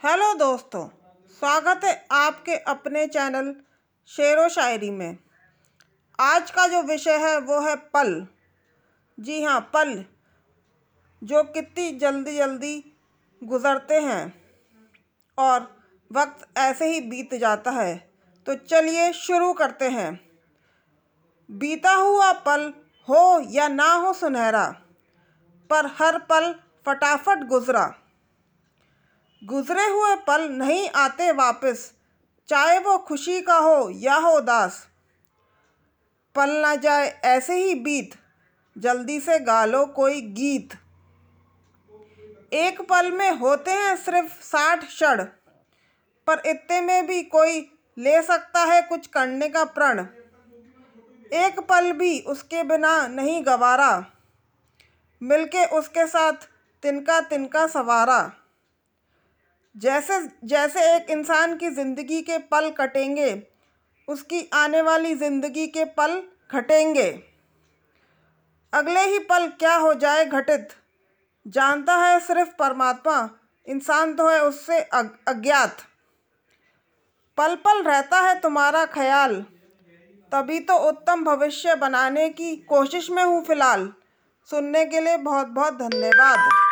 Hello दोस्तों, स्वागत है आपके अपने चैनल शेर व शायरी में। आज का जो विषय है वो है पल। जी हाँ पल, जो कितनी जल्दी जल्दी गुज़रते हैं और वक्त ऐसे ही बीत जाता है। तो चलिए शुरू करते हैं। बीता हुआ पल हो या ना हो सुनहरा, पर हर पल फटाफट गुज़रा। गुजरे हुए पल नहीं आते वापस, चाहे वो खुशी का हो या हो दास। पल ना जाए ऐसे ही बीत, जल्दी से गा लो कोई गीत। एक पल में होते हैं सिर्फ़ साठ क्षण, पर इतने में भी कोई ले सकता है कुछ करने का प्रण। एक पल भी उसके बिना नहीं गवारा, मिलके उसके साथ तिनका तिनका सवारा। जैसे जैसे एक इंसान की ज़िंदगी के पल कटेंगे, उसकी आने वाली ज़िंदगी के पल घटेंगे। अगले ही पल क्या हो जाए घटित? जानता है सिर्फ़ परमात्मा, इंसान तो है उससे अज्ञात। पल पल रहता है तुम्हारा ख्याल, तभी तो उत्तम भविष्य बनाने की कोशिश में हूँ फ़िलहाल। सुनने के लिए बहुत बहुत धन्यवाद।